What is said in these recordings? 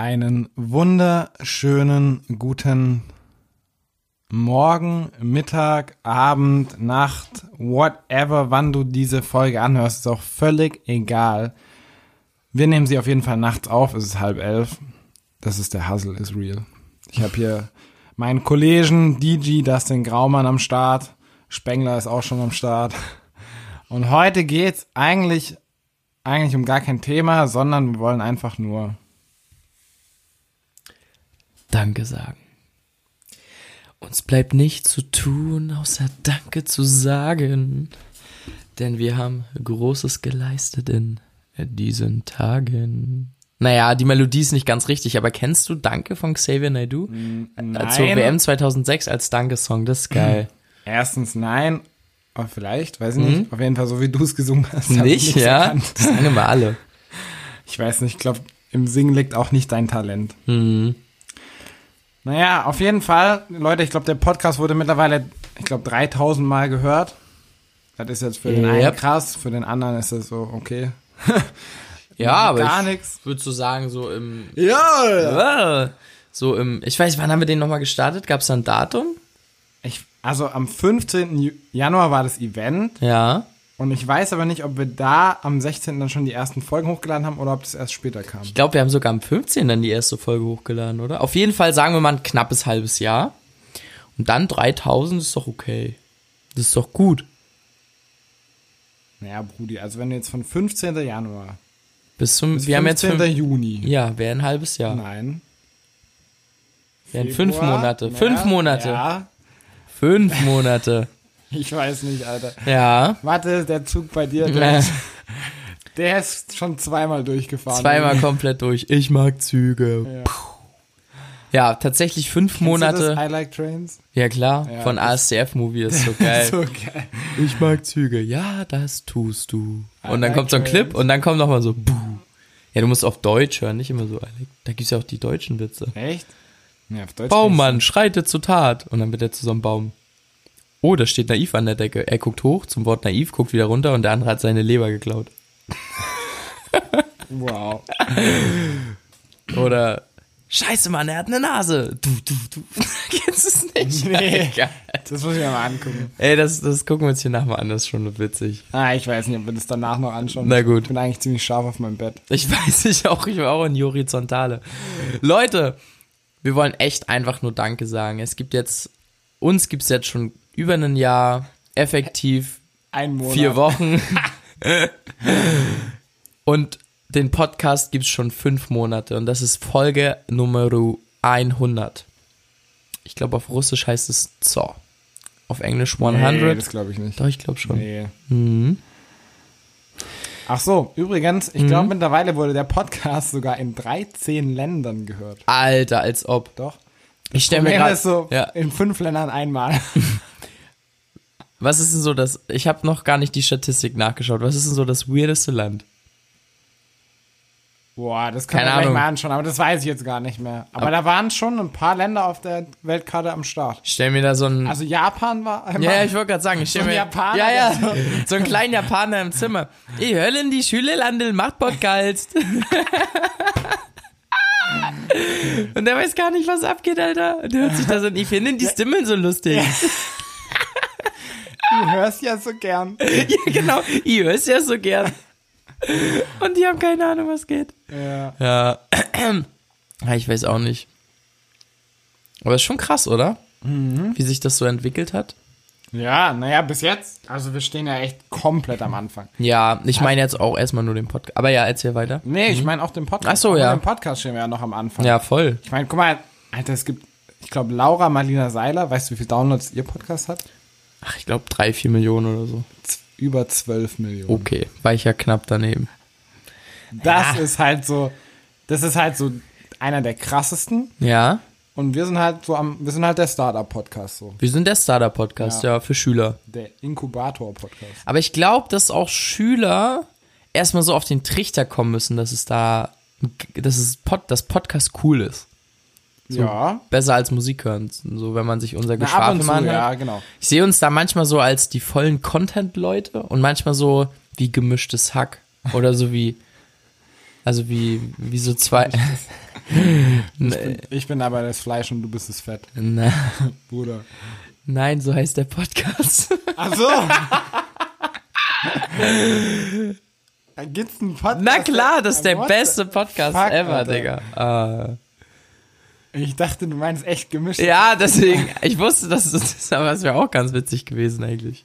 Einen wunderschönen guten Morgen, Mittag, Abend, Nacht, whatever, wann du diese Folge anhörst, ist auch völlig egal. Wir nehmen sie auf jeden Fall nachts auf, es ist halb elf. Das ist der Hustle is real. Ich habe hier meinen Kollegen DJ Dustin Graumann am Start. Spengler ist auch schon am Start. Und heute geht's eigentlich, eigentlich um gar kein Thema, sondern wir wollen einfach nur Danke sagen. Uns bleibt nichts zu tun, außer Danke zu sagen. Denn wir haben Großes geleistet in diesen Tagen. Naja, die Melodie ist nicht ganz richtig, aber kennst du Danke von Xavier Naidoo? Nein. Zur WM 2006 als Danke-Song, das ist geil. Erstens nein, aber vielleicht, weiß ich nicht. Auf jeden Fall so wie du es gesungen hast. Nicht, ja? erkannt. Das sagen immer alle. Ich weiß nicht, ich glaube, im Singen liegt auch nicht dein Talent. Mhm. Naja, auf jeden Fall, Leute, ich glaube, der Podcast wurde mittlerweile, ich glaube, 3000 Mal gehört. Das ist jetzt für den einen Yep. krass, für den anderen ist das so, okay. Ja, aber Gar ich nix. würde so sagen, so im Ja! Ah, So im, ich weiß, wann haben wir den nochmal gestartet? Gab es da ein Datum? Ich, also am 15. Ju- Januar war das Event Ja. Und ich weiß aber nicht, ob wir da am 16. dann schon die ersten Folgen hochgeladen haben oder ob das erst später kam. Ich glaube, wir haben sogar am 15. dann die erste Folge hochgeladen, oder? Auf jeden Fall sagen wir mal ein knappes halbes Jahr. Und dann 3000 ist doch okay. Das ist doch gut. Naja, Brudi, also wenn du jetzt von 15. Januar Bis zum, bis wir haben jetzt 15. Juni. ja, wäre ein halbes Jahr. Nein. Wären fünf Monate. ja, Fünf Monate. Ja, Fünf Monate. ich weiß nicht, Alter. Ja. Warte, der Zug bei dir, der, der ist schon zweimal durchgefahren. Zweimal komplett durch. Ich mag Züge. Ja. Ja, tatsächlich fünf Kennst Monate. I like trains. Ja, klar. Ja, von ASCF-Movie ist so geil. So geil. Ich mag Züge. Ja, das tust du. I Und dann like kommt so ein Clip und dann kommt nochmal so, buh. Ja, du musst auf Deutsch hören, nicht immer so. Da gibt's ja auch die deutschen Witze. Echt? Ja, auf Deutsch Baummann schreitet zur Tat. Und dann wird er zu so einem Baum. Oh, da steht naiv an der Decke. Er guckt hoch zum Wort naiv, guckt wieder runter und der andere hat seine Leber geklaut. Wow. Oder Scheiße, Mann, er hat eine Nase. Du, du, du. Kennst du es nicht? Nee. Egal. Das muss ich mir mal angucken. Ey, das, das gucken wir uns hier nachher mal an, das ist schon witzig. Ah, ich weiß nicht, ob wir das danach noch anschauen. Na gut. Ich bin eigentlich ziemlich scharf auf meinem Bett. Ich weiß ich auch, ich war auch in die Horizontale. Leute, wir wollen echt einfach nur Danke sagen. Es gibt jetzt, uns gibt's jetzt schon über ein Jahr, effektiv Ein Monat. vier Wochen. Und den Podcast gibt's schon fünf Monate und das ist Folge Nummer 100. Ich glaube, auf Russisch heißt es Zo. Auf Englisch 100. Nee, das glaube ich nicht. Doch, ich glaube schon. Nee. Mhm. Ach so, übrigens, ich glaube mittlerweile wurde der Podcast sogar in 13 Ländern gehört. Alter, als ob. Doch. Ich stelle mir gerade so, ja. in fünf Ländern einmal. Was ist denn so das? Ich habe noch gar nicht die Statistik nachgeschaut. Was ist denn so das weirdeste Land? Boah, das kann Keine man Ahnung. mal anschauen, aber das weiß ich jetzt gar nicht mehr. Aber da waren schon ein paar Länder auf der Weltkarte am Start. Ich stell mir da so ein Also Japan war einmal. ja, ja, ich wollte gerade sagen, ich stell So mir Japaner, ja, ja, der so einen kleinen Japaner im Zimmer. Ich höllen die Schüler landel macht Podcast. Und der weiß gar nicht, was abgeht, Alter. Und der hört sich da so, und ich finde die Stimmen so lustig. Du hörst ja so gern. Ja, genau. Ich hör's ja so gern. Und die haben keine Ahnung, was geht. Ja. Ja. ja, ich weiß auch nicht. Aber ist schon krass, oder? Wie sich das so entwickelt hat. Ja, naja, bis jetzt. Also wir stehen ja echt komplett am Anfang. Ja, ich meine jetzt auch erstmal nur den Podcast. Aber ja, erzähl weiter. Nee, ich meine auch den Podcast. Ach so, ja. Dem Podcast stehen wir ja noch am Anfang. Ja, voll. Ich meine, guck mal, Alter, es gibt, ich glaube, Laura Marlina Seiler, weißt du, wie viele Downloads ihr Podcast hat? Ach, ich glaube drei, vier Millionen oder so. Z über 12 Millionen. Okay, war ich ja knapp daneben. Das ist halt so, das ist halt so einer der krassesten. Ja, Und wir sind halt so am, wir sind halt der Startup-Podcast so. wir sind der Startup-Podcast, ja. für Schüler. Der Inkubator-Podcast. Aber ich glaube, dass auch Schüler erstmal so auf den Trichter kommen müssen, dass es da, dass es Pod, das Podcast cool ist. So ja. Besser als Musik hören, so wenn man sich unser Geschwafel mal ja, genau. Ich sehe uns da manchmal so als die vollen Content-Leute und manchmal so wie gemischtes Hack oder so wie, also wie, wie so zwei, Nee, Ich bin aber das Fleisch und du bist das Fett, na, Bruder. nein, so heißt der Podcast. Ach so. Gibt's einen Podcast. Na klar, das ist der What beste Podcast fuck, ever, Alter. Digga. Ah. Ich dachte, du meinst echt gemischt. Ja, deswegen, ich wusste, dass das ist, aber es wäre auch ganz witzig gewesen eigentlich.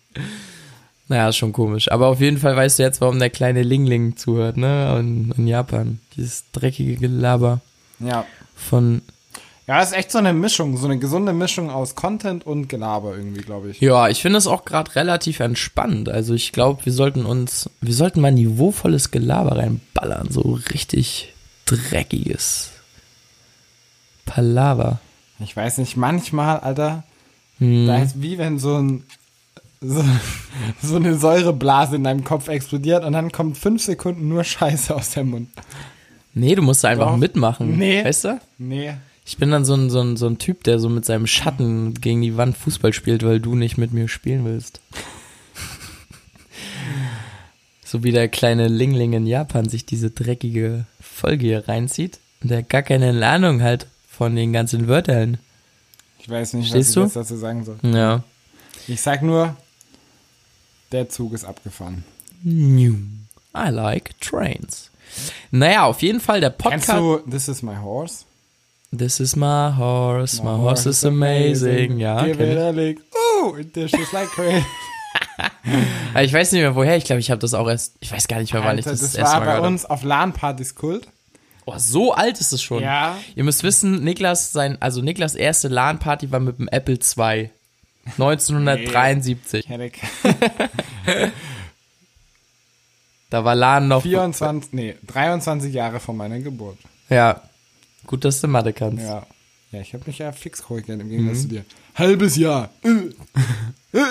Naja, ist schon komisch. Aber auf jeden Fall weißt du jetzt, warum der kleine Lingling zuhört, ne? In, in Japan. Dieses dreckige Gelaber Ja. von. Ja, ist echt so eine Mischung, so eine gesunde Mischung aus Content und Gelaber irgendwie, glaube ich. Ja, ich finde es auch gerade relativ entspannt. Also ich glaube, wir sollten uns, wir sollten mal niveauvolles Gelaber reinballern. So richtig dreckiges Palaver. Ich weiß nicht, manchmal, Alter, Hm. da ist wie wenn so ein so, so eine Säureblase in deinem Kopf explodiert und dann kommt fünf Sekunden nur Scheiße aus dem Mund. Nee, du musst da einfach Doch. mitmachen. Nee. Weißt du? Nee. Ich bin dann so ein, so, ein, so ein Typ, der so mit seinem Schatten gegen die Wand Fußball spielt, weil du nicht mit mir spielen willst. so wie der kleine Lingling in Japan sich diese dreckige Folge hier reinzieht und der gar keine Ahnung hat von den ganzen Wörtern. Ich weiß nicht, Stehst was ich du? jetzt dazu sagen soll. Ja. Ich sag nur, der Zug ist abgefahren. New. I like trains. Naja, auf jeden Fall der Kennst Podcast. du This is my horse? This is my horse, my, horse is amazing. Ja, Give kenn it ich. a lick. Oh, it dishes like crazy. Ich weiß nicht mehr woher. Ich glaube, ich habe das auch erst. Ich weiß gar nicht mehr, wann ich Alter, das, das das erste war Mal bei gehört uns auf LAN-Partys Kult. Oh, so alt ist es schon. Ja. Ihr müsst wissen, Niklas sein, also Niklas erste LAN-Party war mit dem Apple II. 1973. Hätte ich Da war LAN noch. 24, nee, 23 Jahre vor meiner Geburt. Ja. Gut, dass du Mathe kannst. Ja. Ja, ich habe mich ja fix korrigiert im Gegensatz zu dir. Halbes Jahr. Äh. Äh.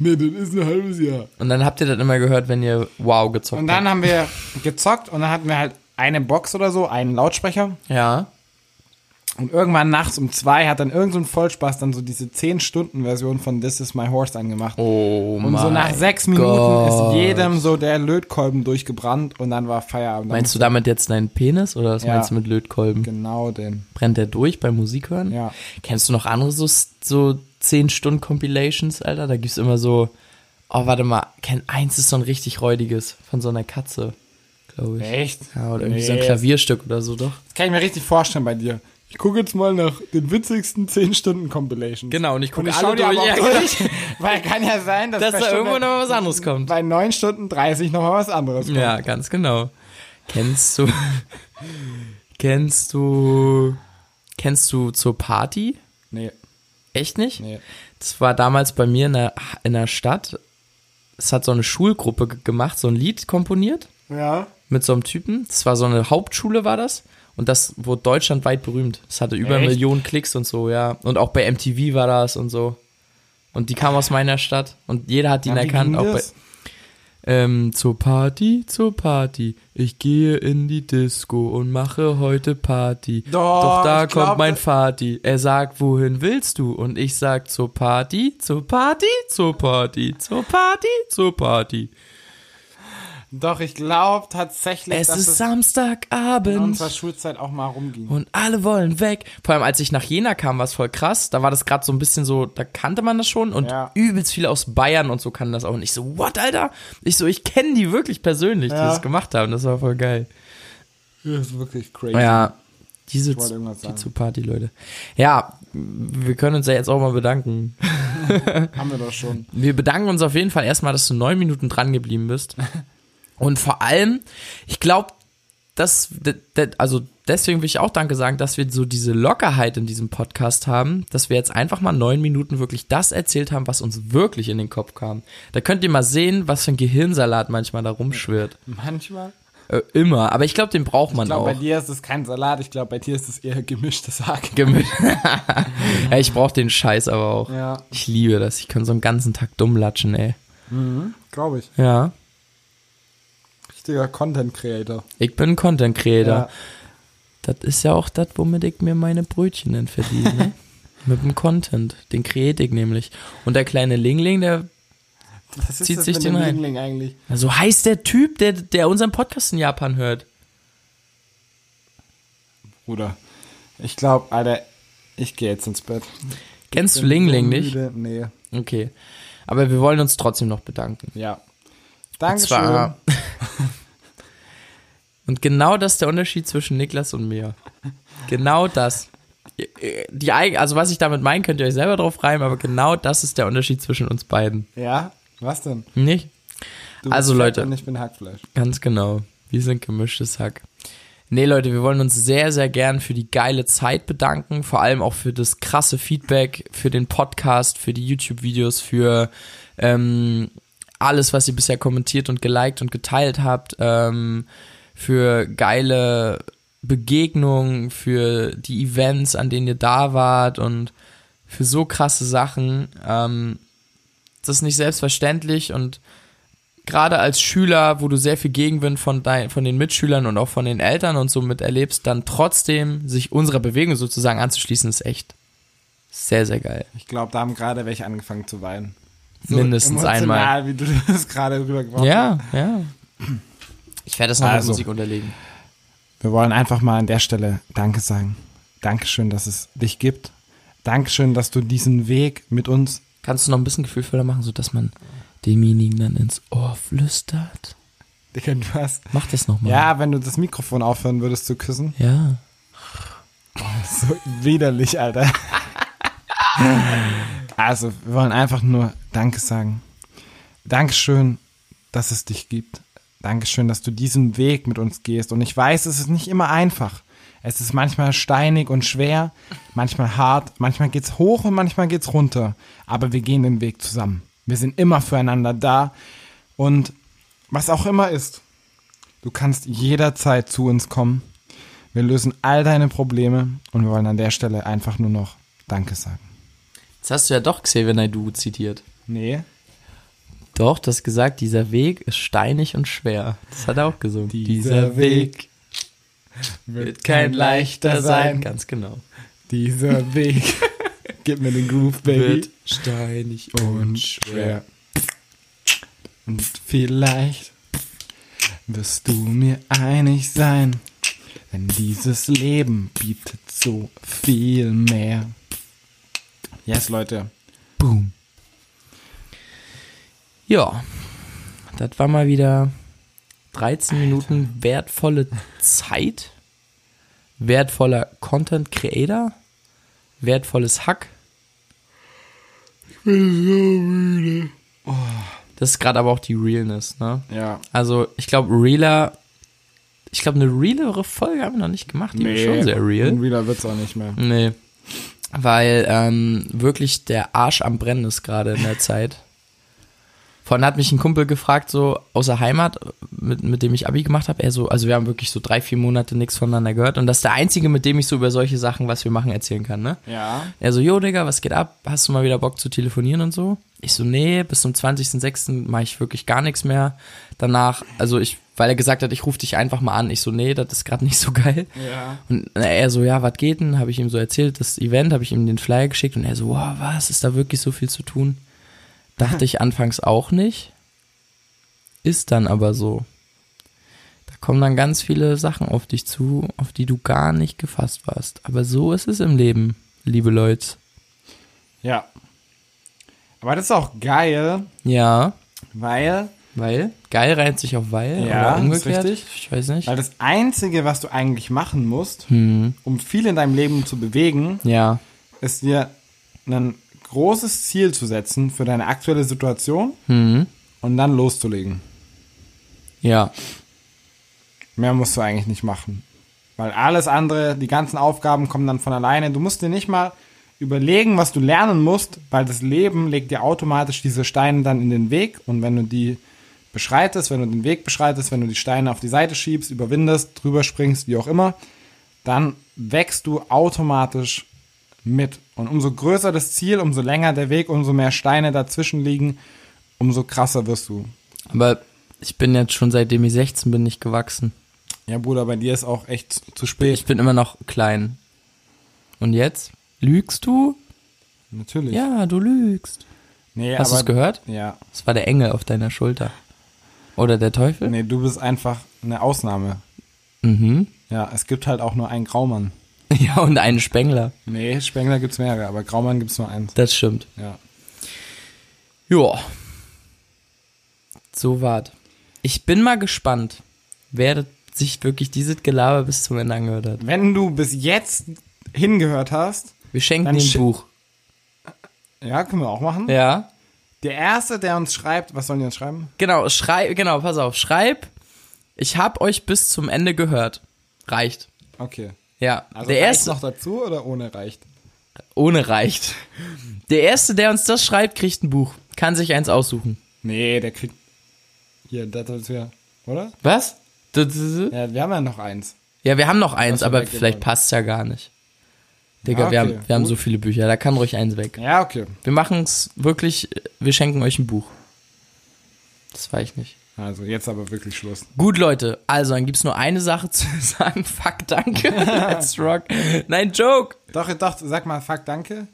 nee, das ist ein halbes Jahr. Und dann habt ihr das immer gehört, wenn ihr Wow gezockt Und dann haben wir gezockt und dann hatten wir halt eine Box oder so, einen Lautsprecher. habt. Ja. Und irgendwann nachts um zwei hat dann irgend so ein Vollspaß dann so diese 10-Stunden-Version von This is my horse angemacht. Oh und so nach sechs Minuten ist jedem so der Lötkolben durchgebrannt und dann war Feierabend. Meinst du damit jetzt deinen Penis oder was Ja. meinst du mit Lötkolben? Genau den. Brennt der durch beim Musik hören? Ja. Kennst du noch andere so, so 10 Stunden Compilations, Alter? Da gibt's immer so, oh, warte mal, kenn, eins ist so ein richtig räudiges von so einer Katze, glaube ich. Echt? Ja, oder irgendwie so ein Nee, Klavierstück oder so, doch. Das kann ich mir richtig vorstellen bei dir. Ich gucke jetzt mal nach den witzigsten 10-Stunden-Compilations. Genau, und ich gucke alle durch, auch ja, genau. durch, weil kann ja sein, dass, dass bei da Stunde- irgendwo noch was anderes kommt. bei 9 Stunden 30 noch mal was anderes kommt. Ja, ganz genau. Kennst du, kennst du, kennst du zur Party? Nee, Echt nicht? nee. Das war damals bei mir in der, in der Stadt. Es hat so eine Schulgruppe ge- gemacht, so ein Lied komponiert Ja. mit so einem Typen. Das war so eine Hauptschule, war das. Und das wurde deutschlandweit berühmt. Es hatte über Echt? Millionen Klicks und so, ja. Und auch bei MTV war das und so. Und die kam aus meiner Stadt und jeder hat ihn Ja, erkannt. Auch bei, ähm, zur Party, zur Party. Ich gehe in die Disco und mache heute Party. Doch, Doch da ich glaub, kommt mein das- Vati. Er sagt, wohin willst du? Und ich sag zur Party, zur Party, zur Party, zur Party, zur Party. Doch, ich glaube tatsächlich, Es dass ist es in Samstagabend unserer Schulzeit auch mal rumging. und alle wollen weg. Vor allem, als ich nach Jena kam, war es voll krass. Da war das gerade so ein bisschen so, da kannte man das schon und Ja. übelst viele aus Bayern und so kannten das auch. Und ich so, what, Alter? Ich so, ich kenne die wirklich persönlich, die Ja. das gemacht haben. Das war voll geil. Das ist wirklich crazy. Ja, diese die zu Party, Leute. Ja, wir können uns ja jetzt auch mal bedanken. Haben wir doch schon. Wir bedanken uns auf jeden Fall erstmal, dass du neun Minuten dran geblieben bist. Und vor allem, ich glaube, dass, also deswegen will ich auch Danke sagen, dass wir so diese Lockerheit in diesem Podcast haben, dass wir jetzt einfach mal neun Minuten wirklich das erzählt haben, was uns wirklich in den Kopf kam. Da könnt ihr mal sehen, was für ein Gehirnsalat manchmal da rumschwirrt. Manchmal. Äh, immer, aber ich glaube, den braucht man Ich glaube, auch. bei dir ist es kein Salat. Ich glaube, bei dir ist es eher gemischtes Hack. Gemischt. ja, ich brauche den Scheiß aber auch. Ja. Ich liebe das. Ich kann so einen ganzen Tag dumm latschen, ey. Glaube ich. Ja. Richtiger Content Creator. Ich bin Content Creator. Ja. Das ist ja auch das, womit ich mir meine Brötchen dann verdiene. Ne? Mit dem Content. Den create ich nämlich. Und der kleine Lingling, der. Was Zieht sich den rein. Lingling eigentlich? So heißt der Typ, der, der unseren Podcast in Japan hört. Bruder. Ich glaube, Alter, ich gehe jetzt ins Bett. Kennst du Bin Ling so Ling nicht? Nee. Okay. Aber wir wollen uns trotzdem noch bedanken. Ja. Und Dankeschön. zwar. Und genau das ist der Unterschied zwischen Niklas und mir. Genau das. Die, also was ich damit meine, könnt ihr euch selber drauf reimen, aber genau das ist der Unterschied zwischen uns beiden. Ja? Was denn? Nicht? Du Also, Leute. Und ich bin Hackfleisch. Ganz genau. Wir sind gemischtes Hack. Nee, Leute, wir wollen uns sehr, sehr gern für die geile Zeit bedanken. Vor allem auch für das krasse Feedback, für den Podcast, für die YouTube-Videos, für ähm, alles, was ihr bisher kommentiert und geliked und geteilt habt. Ähm, für geile Begegnungen, für die Events, an denen ihr da wart und für so krasse Sachen. Ähm, das ist nicht selbstverständlich und gerade als Schüler, wo du sehr viel Gegenwind von, dein, von den Mitschülern und auch von den Eltern und so mit erlebst, dann trotzdem sich unserer Bewegung sozusagen anzuschließen, ist echt sehr, sehr geil. Ich glaube, da haben gerade welche angefangen zu weinen. Mindestens emotional, einmal. wie du das gerade rübergebracht hast. Ja, ja. Ich werde das noch Also. mit Musik unterlegen. Wir wollen einfach mal an der Stelle Danke sagen. Dankeschön, dass es dich gibt. Dankeschön, dass du diesen Weg mit uns. Kannst du noch ein bisschen gefühlvoller machen, sodass man demjenigen dann ins Ohr flüstert? Digga, du hast. Mach das nochmal. Ja, wenn du das Mikrofon aufhören würdest zu küssen. Ja. So widerlich, Alter. Also, wir wollen einfach nur Danke sagen. Dankeschön, dass es dich gibt. Dankeschön, dass du diesen Weg mit uns gehst. Und ich weiß, es ist nicht immer einfach. Es ist manchmal steinig und schwer, manchmal hart, manchmal geht's hoch und manchmal geht's runter. Aber wir gehen den Weg zusammen. Wir sind immer füreinander da. Und was auch immer ist, du kannst jederzeit zu uns kommen. Wir lösen all deine Probleme und wir wollen an der Stelle einfach nur noch Danke sagen. Jetzt hast du ja doch Xavier Naidoo zitiert. Nee. Doch, du hast gesagt, dieser Weg ist steinig und schwer. Das hat er auch gesungen. Dieser Weg wird kein leichter sein. Ganz genau. Dieser Weg. Gib mir den Groove, Baby. Wird steinig und schwer. Und vielleicht wirst du mir einig sein, denn dieses Leben bietet so viel mehr. Yes, Leute. Boom. Ja, das war mal wieder 13 Minuten wertvolle Zeit, wertvoller Content Creator, wertvolles Hack. Ich bin so müde. Das ist gerade aber auch die Realness, ne? Ja. Also, ich glaube, realer, ich glaube, eine realere Folge haben wir noch nicht gemacht. Die ist schon sehr real. Ein Realer wird's auch nicht mehr. Nee. Weil ähm, wirklich der Arsch am Brennen ist gerade in der Zeit. Vorhin hat mich ein Kumpel gefragt, so aus der Heimat, mit, mit dem ich Abi gemacht habe. Er so, also wir haben wirklich so drei, vier Monate nichts voneinander gehört. Und das ist der einzige, mit dem ich so über solche Sachen, was wir machen, erzählen kann, ne? Ja. Er so, jo, Digga, was geht ab? Hast du mal wieder Bock zu telefonieren und so? Ich so, nee, bis zum 20.06. mache ich wirklich gar nichts mehr. Danach, also ich, weil er gesagt hat, ich rufe dich einfach mal an. Ich so, nee, das ist gerade nicht so geil. Ja. Und er so, ja, was geht denn? Habe ich ihm so erzählt, das Event, habe ich ihm den Flyer geschickt und er so, wow, was, ist da wirklich so viel zu tun? Dachte ich anfangs auch nicht. Ist dann aber so. Da kommen dann ganz viele Sachen auf dich zu, auf die du gar nicht gefasst warst. Aber so ist es im Leben, liebe Leute. Ja. Aber das ist auch geil, Ja, weil, weil, geil reiht sich auf weil Ja, oder umgekehrt. richtig. Ich weiß nicht. weil das Einzige, was du eigentlich machen musst, Hm, um viel in deinem Leben zu bewegen, ja, ist dir ein großes Ziel zu setzen für deine aktuelle Situation hm, und dann loszulegen. ja, Mehr musst du eigentlich nicht machen. Weil alles andere, die ganzen Aufgaben kommen dann von alleine. Du musst dir nicht mal überlegen, was du lernen musst, weil das Leben legt dir automatisch diese Steine dann in den Weg und wenn du die beschreitest, wenn du den Weg beschreitest, wenn du die Steine auf die Seite schiebst, überwindest, drüber springst, wie auch immer, dann wächst du automatisch mit. Und umso größer das Ziel, umso länger der Weg, umso mehr Steine dazwischen liegen, umso krasser wirst du. aber ich bin jetzt schon seitdem ich 16 bin nicht gewachsen. Ja, Bruder, bei dir ist auch echt zu spät. Ich bin immer noch klein. Und jetzt? Lügst du? Natürlich. Ja, du lügst. Nee, Hast du es gehört? Ja. Es war der Engel auf deiner Schulter. Oder der Teufel? Nee, du bist einfach eine Ausnahme. Mhm. Ja, es gibt halt auch nur einen Graumann. Ja, und einen Spengler. Nee, Spengler gibt's mehrere, aber Graumann gibt's nur eins. Das stimmt. Ja. Ja. So wart. Ich bin mal gespannt, wer sich wirklich dieses Gelaber bis zum Ende angehört hat. Wenn du bis jetzt hingehört hast, Wir schenken ihm ein sch- Buch. ja, können wir auch machen. Ja. Der Erste, der uns schreibt, was sollen die uns schreiben? Genau, schreib, genau, pass auf, schreib, ich hab euch bis zum Ende gehört. Reicht. Okay. Ja. Also der erste, noch dazu oder ohne reicht? ohne reicht. Der erste, der uns das schreibt, kriegt ein Buch. Kann sich eins aussuchen. Nee, der kriegt. Hier, das ist ja. Oder? Was? Ja, wir haben ja noch eins. Ja, wir haben noch eins, wir aber vielleicht wollen. passt's ja gar nicht. Digga, wir okay, haben, wir haben so viele Bücher, da kann ruhig eins weg. Ja, okay. Wir machen's wirklich, wir schenken euch ein Buch. Das war ich nicht. Also jetzt aber wirklich Schluss. Gut, Leute, also dann gibt's nur eine Sache zu sagen. Fuck, danke. Let's rock. Nein, Joke. Doch, doch, sag mal, fuck, danke.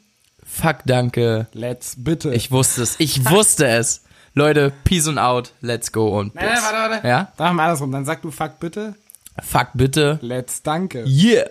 Fuck, danke. Let's bitte. Ich wusste es. Ich wusste es. Leute, peace and out. Let's go und Nein, nein, bis. warte, warte. Ja? Dann machen wir andersrum. Dann sag du fuck bitte. Fuck, bitte. Let's danke. Yeah.